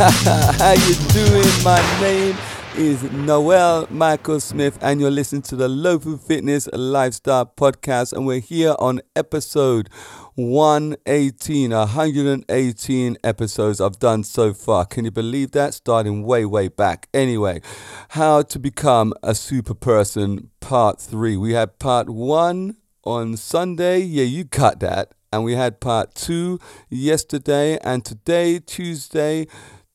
How you doing? My name is Noel Michael Smith, and you're listening to the Lofu Fitness Lifestyle Podcast, and we're here on episode 118, 118 episodes I've done so far. Can you believe that? Starting way, way back. Anyway, how to become a super person, part three. We had part one on Sunday. Yeah, you cut that. And we had part two yesterday, and today, Tuesday,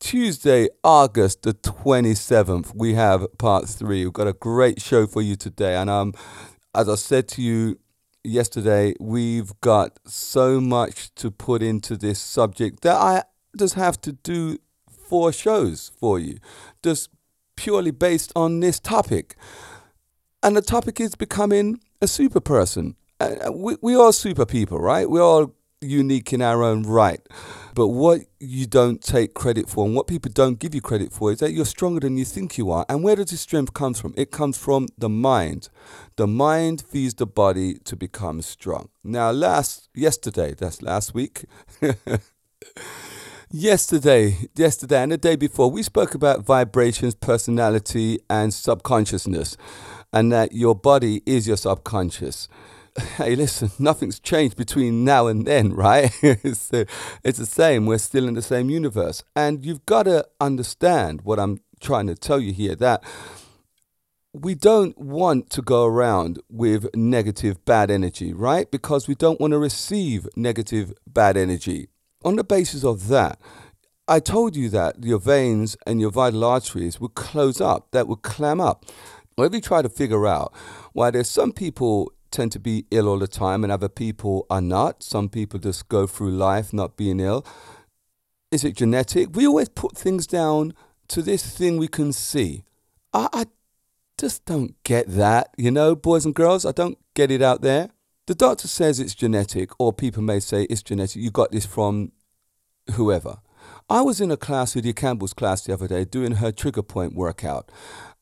Tuesday, August the 27th, we have part three. We've got a great show for you today. And um, as I said to you yesterday, we've got so much to put into this subject that I just have to do four shows for you, just purely based on this topic. And the topic is becoming a super person uh, we, we are super people, right? We're all unique in our own right. But what you don't take credit for and what people don't give you credit for is that you're stronger than you think you are. And where does this strength come from? It comes from the mind. The mind feeds the body to become strong. Now, last yesterday, that's last week. yesterday, yesterday, and the day before, we spoke about vibrations, personality, and subconsciousness, and that your body is your subconscious hey, listen, nothing's changed between now and then, right? it's, the, same. We're still in the same universe. And you've got to understand what I'm trying to tell you here that we don't want to go around with negative, bad energy, right? Because we don't want to receive negative, bad energy. On the basis of that, I told you that your veins and your vital arteries would close up, that would clam up. If you try to figure out why there's some people tend to be ill all the time and other people are not. Some people just go through life not being ill. Is it genetic? We always put things down to this thing we can see. I, I just don't get that, you know, boys and girls. I don't get it out there. The doctor says it's genetic, or people may say it's genetic. You got this from whoever. I was in a class with Campbell's class the other day doing her trigger point workout,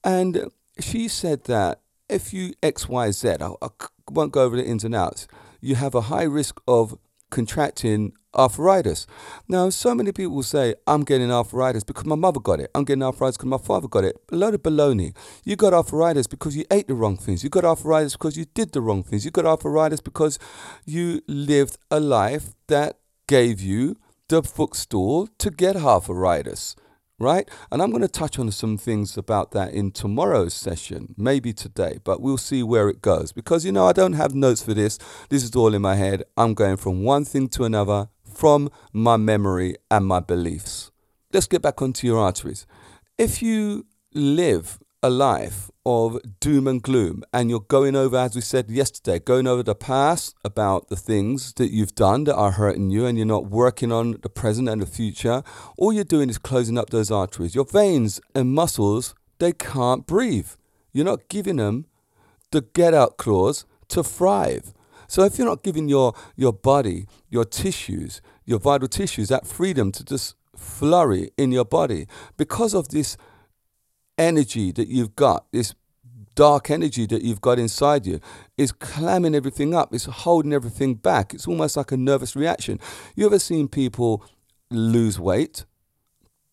and she said that if you X, Y, Z, I, I won't go over the ins and outs, you have a high risk of contracting arthritis. Now, so many people say, I'm getting arthritis because my mother got it. I'm getting arthritis because my father got it. A load of baloney. You got arthritis because you ate the wrong things. You got arthritis because you did the wrong things. You got arthritis because you lived a life that gave you the footstool to get arthritis right? And I'm going to touch on some things about that in tomorrow's session, maybe today, but we'll see where it goes. Because, you know, I don't have notes for this. This is all in my head. I'm going from one thing to another from my memory and my beliefs. Let's get back onto your arteries. If you live a life of doom and gloom. And you're going over as we said yesterday going over the past about the things that you've done that are hurting you and you're not working on the present and the future. All you're doing is closing up those arteries. Your veins and muscles they can't breathe. You're not giving them the get out clause to thrive. So if you're not giving your your body your tissues your vital tissues that freedom to just flurry in your body because of this energy that you've got, this dark energy that you've got inside you, is clamming everything up. It's holding everything back. It's almost like a nervous reaction. You ever seen people lose weight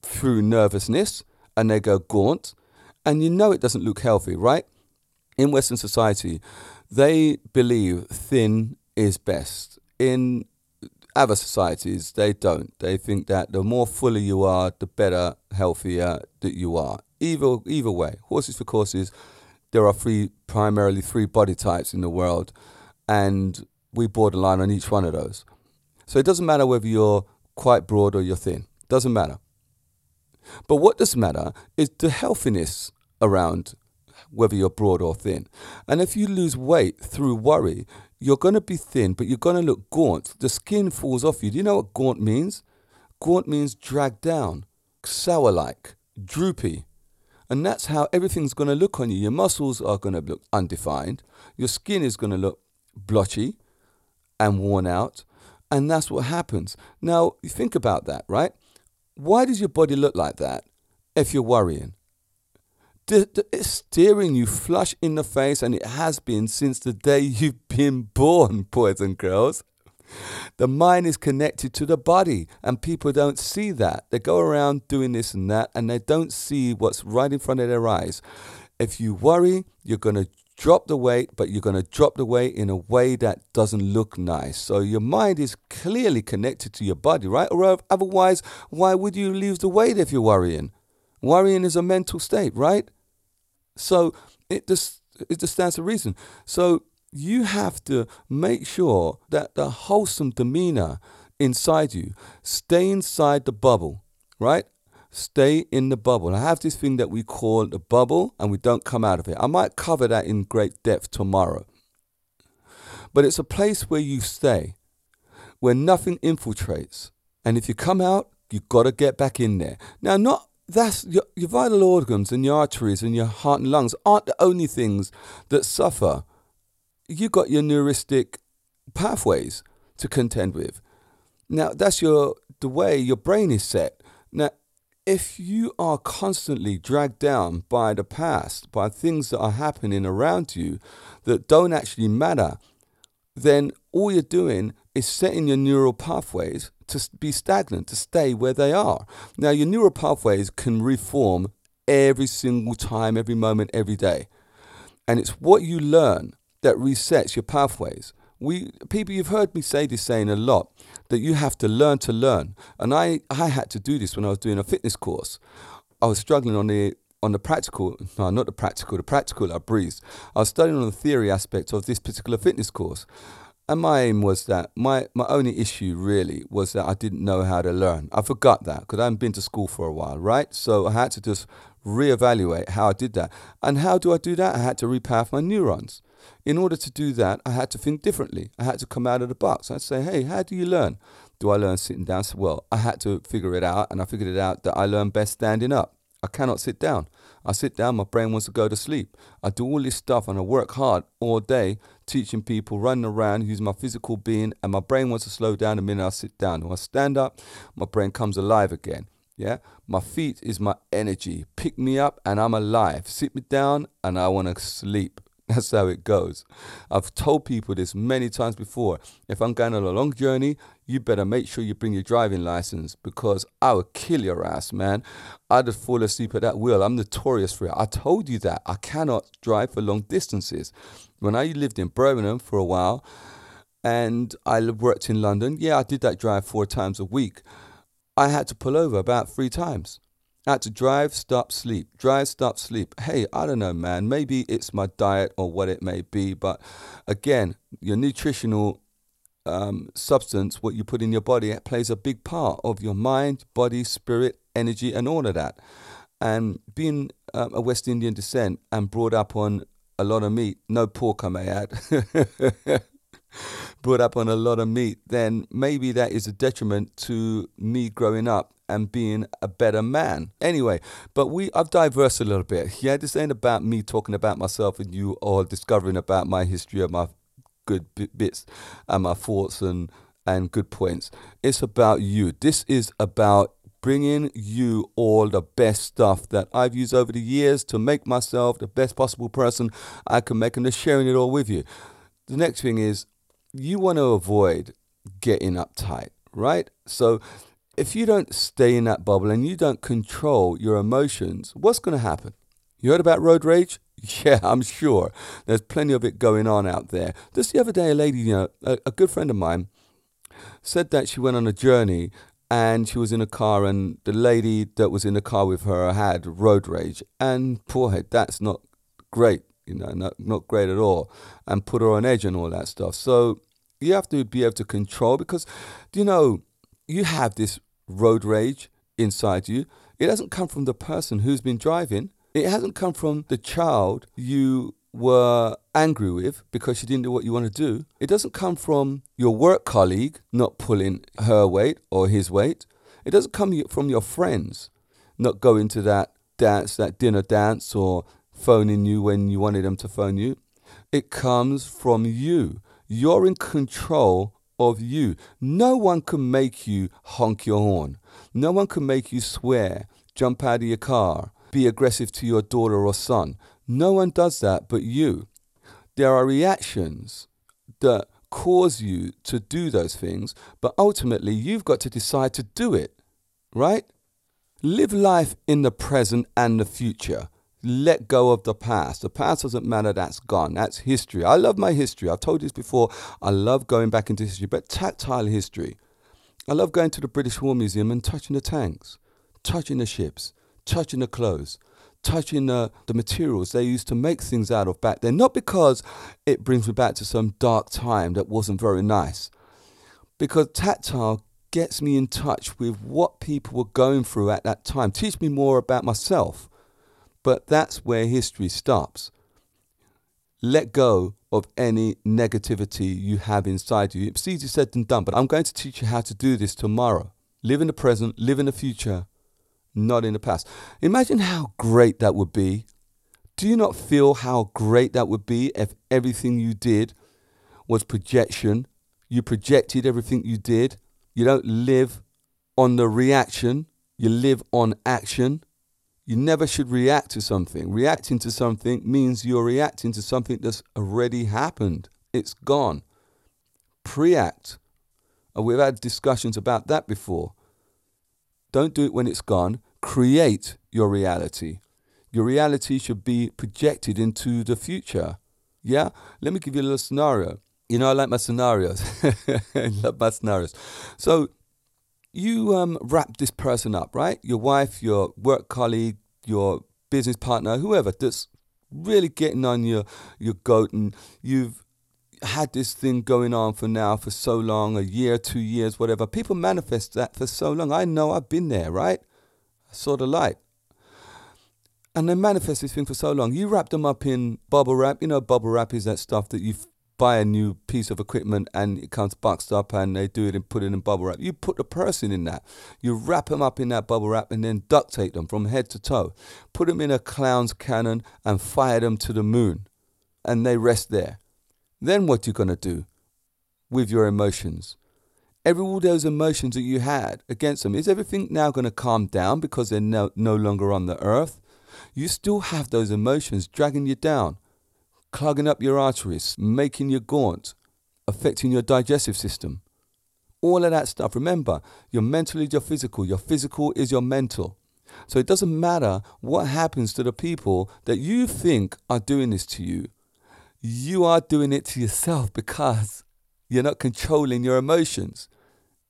through nervousness and they go gaunt? And you know it doesn't look healthy, right? In Western society, they believe thin is best. In other societies, they don't. They think that the more fuller you are, the better, healthier that you are. Either either way, horses for courses. There are three, primarily three body types in the world, and we borderline on each one of those. So it doesn't matter whether you're quite broad or you're thin. Doesn't matter. But what does matter is the healthiness around whether you're broad or thin. And if you lose weight through worry, you're going to be thin, but you're going to look gaunt. The skin falls off you. Do you know what gaunt means? Gaunt means dragged down, sour like, droopy. And that's how everything's going to look on you. Your muscles are going to look undefined. Your skin is going to look blotchy and worn out. And that's what happens. Now, you think about that, right? Why does your body look like that if you're worrying? It's staring you flush in the face, and it has been since the day you've been born, boys and girls. The mind is connected to the body, and people don't see that. They go around doing this and that, and they don't see what's right in front of their eyes. If you worry, you're going to drop the weight, but you're going to drop the weight in a way that doesn't look nice. So your mind is clearly connected to your body, right? Or otherwise, why would you lose the weight if you're worrying? Worrying is a mental state, right? So it just it just stands to reason. So you have to make sure that the wholesome demeanor inside you stay inside the bubble, right? Stay in the bubble. I have this thing that we call the bubble and we don't come out of it. I might cover that in great depth tomorrow. But it's a place where you stay, where nothing infiltrates. And if you come out, you've got to get back in there. Now, not that's your, your vital organs and your arteries and your heart and lungs aren't the only things that suffer. You've got your neuristic pathways to contend with. Now, that's your the way your brain is set. Now, if you are constantly dragged down by the past, by things that are happening around you that don't actually matter, then all you're doing is setting your neural pathways to be stagnant, to stay where they are. Now, your neural pathways can reform every single time, every moment, every day. And it's what you learn that resets your pathways. We people, you've heard me say this saying a lot that you have to learn to learn, and I I had to do this when I was doing a fitness course. I was struggling on the on the practical, no, not the practical, the practical I breezed. I was studying on the theory aspect of this particular fitness course. And my aim was that my, my only issue really was that I didn't know how to learn. I forgot that because I hadn't been to school for a while, right? So I had to just reevaluate how I did that. And how do I do that? I had to repath my neurons. In order to do that, I had to think differently. I had to come out of the box. I'd say, hey, how do you learn? Do I learn sitting down? Well, I had to figure it out, and I figured it out that I learn best standing up. I cannot sit down. I sit down, my brain wants to go to sleep. I do all this stuff and I work hard all day teaching people, running around, using my physical being, and my brain wants to slow down the minute I sit down. When I stand up, my brain comes alive again. Yeah, my feet is my energy. Pick me up and I'm alive. Sit me down and I want to sleep. That's how it goes. I've told people this many times before. If I'm going on a long journey, you better make sure you bring your driving license because I would kill your ass, man. I'd have fall asleep at that wheel. I'm notorious for it. I told you that. I cannot drive for long distances. When I lived in Birmingham for a while and I worked in London, yeah, I did that drive four times a week. I had to pull over about three times To drive, stop, sleep, drive, stop, sleep. Hey, I don't know, man. Maybe it's my diet or what it may be. But again, your nutritional um, substance, what you put in your body, it plays a big part of your mind, body, spirit, energy, and all of that. And being um, a West Indian descent and brought up on a lot of meat, no pork, I may add. brought up on a lot of meat, then maybe that is a detriment to me growing up and being a better man. Anyway, but we I've diversed a little bit. Yeah, this ain't about me talking about myself and you or discovering about my history of my good bits and my thoughts and and good points. It's about you. This is about bringing you all the best stuff that I've used over the years to make myself the best possible person I can make and just sharing it all with you. The next thing is you want to avoid getting uptight, right? So if you don't stay in that bubble and you don't control your emotions, what's going to happen? You heard about road rage? Yeah, I'm sure. There's plenty of it going on out there. Just the other day, a lady, you know, a, a good friend of mine, said that she went on a journey and she was in a car and the lady that was in the car with her had road rage. And poor head, that's not great, you know, not, not great at all. And put her on edge and all that stuff. So you have to be able to control because, you know, you have this road rage inside you. It doesn't come from the person who's been driving. It hasn't come from the child you were angry with because she didn't do what you want to do. It doesn't come from your work colleague not pulling her weight or his weight. It doesn't come from your friends not going to that dance, that dinner dance, or phoning you when you wanted them to phone you. It comes from you. You're in control of you. No one can make you honk your horn. No one can make you swear, jump out of your car, be aggressive to your daughter or son. No one does that but you. There are reactions that cause you to do those things, but ultimately you've got to decide to do it, right? Live life in the present and the future. Let go of the past. The past doesn't matter, that's gone. That's history. I love my history. I've told you this before. I love going back into history, but tactile history. I love going to the British War Museum and touching the tanks, touching the ships, touching the clothes, touching the, the materials they used to make things out of back then. Not because it brings me back to some dark time that wasn't very nice, because tactile gets me in touch with what people were going through at that time, teach me more about myself. But that's where history stops. Let go of any negativity you have inside you. It's easier said than done, but I'm going to teach you how to do this tomorrow. Live in the present, live in the future, not in the past. Imagine how great that would be. Do you not feel how great that would be if everything you did was projection? You projected everything you did. You don't live on the reaction, you live on action. You never should react to something. Reacting to something means you're reacting to something that's already happened. It's gone. Preact. And we've had discussions about that before. Don't do it when it's gone. Create your reality. Your reality should be projected into the future. Yeah? Let me give you a little scenario. You know, I like my scenarios. I love my scenarios. So, you um, wrap this person up, right? Your wife, your work colleague, your business partner, whoever that's really getting on your your goat, and you've had this thing going on for now for so long, a year, two years, whatever. People manifest that for so long. I know I've been there, right? I saw the light. And they manifest this thing for so long. You wrap them up in bubble wrap. You know, bubble wrap is that stuff that you buy a new piece of equipment and it comes boxed up and they do it and put it in bubble wrap. You put the person in that. You wrap them up in that bubble wrap and then duct tape them from head to toe. Put them in a clown's cannon and fire them to the moon. And they rest there. Then what you gonna do with your emotions? Every all those emotions that you had against them, is everything now gonna calm down because they're no, no longer on the earth? You still have those emotions dragging you down clogging up your arteries, making you gaunt, affecting your digestive system. All of that stuff. Remember, your mental is your physical, your physical is your mental. So it doesn't matter what happens to the people that you think are doing this to you. You are doing it to yourself because you're not controlling your emotions.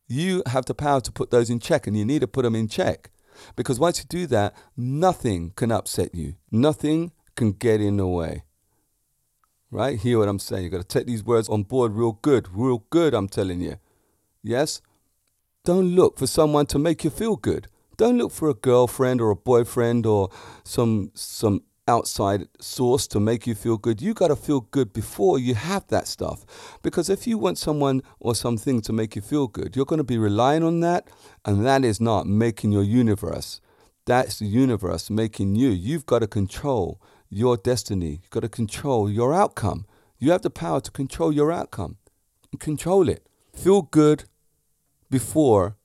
You have the power to put those in check and you need to put them in check. Because once you do that, nothing can upset you, nothing can get in the way right? Hear what I'm saying. You got to take these words on board real good, real good, I'm telling you. Yes? Don't look for someone to make you feel good. Don't look for a girlfriend or a boyfriend or some some outside source to make you feel good. You got to feel good before you have that stuff. Because if you want someone or something to make you feel good, you're going to be relying on that and that is not making your universe. That's the universe making you. You've got to control your destiny. You've got to control your outcome. You have the power to control your outcome. Control it. Feel good before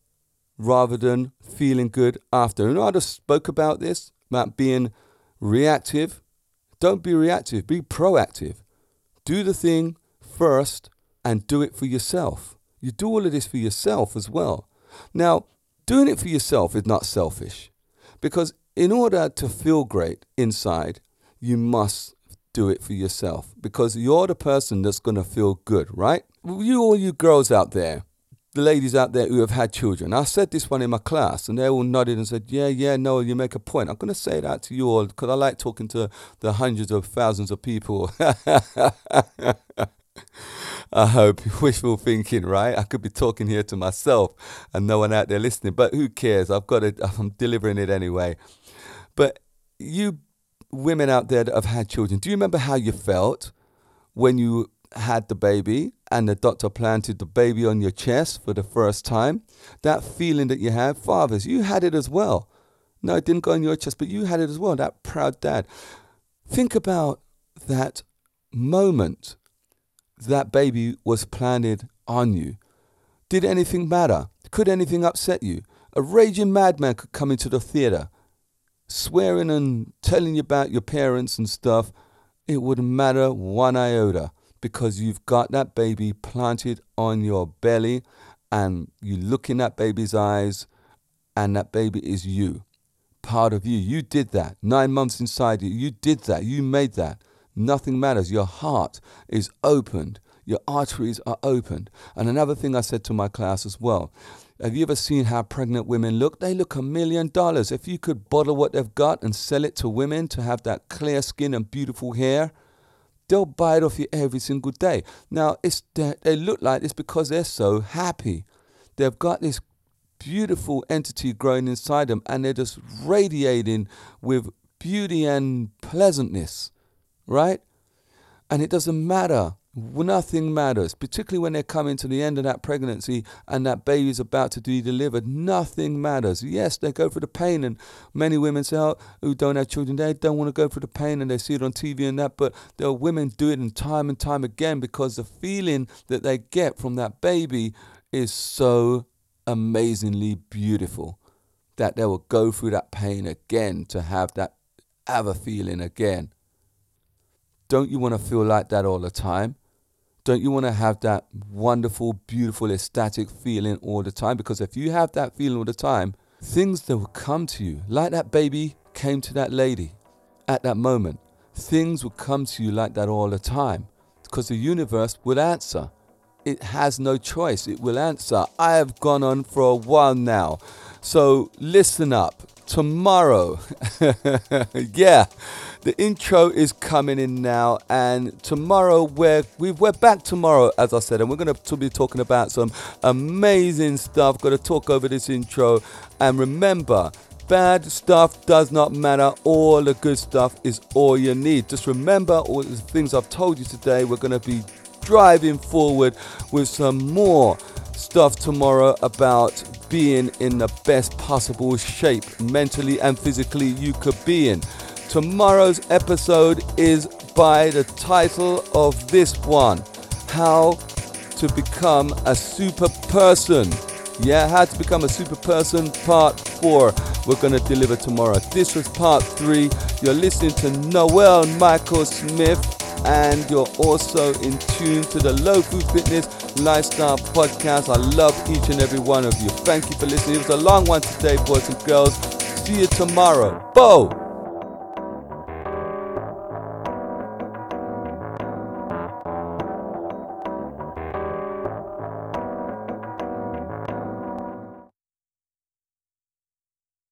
rather than feeling good after. Know, I just spoke about this, about being reactive. Don't be reactive, be proactive. Do the thing first and do it for yourself. You do all of this for yourself as well. Now, doing it for yourself is not selfish because in order to feel great inside, you must do it for yourself because you're the person that's going to feel good, right? You, all you girls out there, the ladies out there who have had children, I said this one in my class and they all nodded and said, Yeah, yeah, no, you make a point. I'm going to say that to you all because I like talking to the hundreds of thousands of people. I hope wishful thinking, right? I could be talking here to myself and no one out there listening, but who cares? I've got it, I'm delivering it anyway. But you women out there that have had children, do you remember how you felt when you had the baby and the doctor planted the baby on your chest for the first time? That feeling that you had, fathers, you had it as well. No, it didn't go on your chest, but you had it as well, that proud dad. Think about that moment that baby was planted on you. Did anything matter? Could anything upset you? A raging madman could come into the theater swearing and telling you about your parents and stuff, it wouldn't matter one iota because you've got that baby planted on your belly and you look in that baby's eyes and that baby is you part of you. You did that. Nine months inside you you did that. You made that. Nothing matters. Your heart is opened. Your arteries are opened. And another thing i said to my class as well have you ever seen how pregnant women look? They look a million dollars. If you could bottle what they've got and sell it to women to have that clear skin and beautiful hair, they'll buy it off you every single day. Now, it's they look like this because they're so happy. They've got this beautiful entity growing inside them and they're just radiating with beauty and pleasantness, right? And it doesn't matter Nothing matters, particularly when they're coming to the end of that pregnancy and that baby is about to be delivered. Nothing matters. Yes, they go through the pain, and many women say, oh, who don't have children, they don't want to go through the pain, and they see it on TV and that. But there are women do it and time and time again because the feeling that they get from that baby is so amazingly beautiful that they will go through that pain again to have that other feeling again. Don't you want to feel like that all the time? Don't you want to have that wonderful, beautiful, ecstatic feeling all the time? Because if you have that feeling all the time, things that will come to you, like that baby came to that lady at that moment. Things will come to you like that all the time because the universe will answer. It has no choice, it will answer. I have gone on for a while now. So listen up. Tomorrow, yeah, the intro is coming in now, and tomorrow we're we're back tomorrow, as I said, and we're going to be talking about some amazing stuff. Got to talk over this intro, and remember, bad stuff does not matter. All the good stuff is all you need. Just remember all the things I've told you today. We're going to be driving forward with some more stuff tomorrow about being in the best possible shape mentally and physically you could be in. Tomorrow's episode is by the title of this one How to Become a Super Person. Yeah, How to Become a Super Person, Part 4. We're going to deliver tomorrow. This was Part 3. You're listening to Noel Michael Smith, and you're also in tune to the Low Food Fitness Lifestyle Podcast. I love each and every one of you. Thank you for listening. It was a long one today, boys and girls. See you tomorrow. Bo!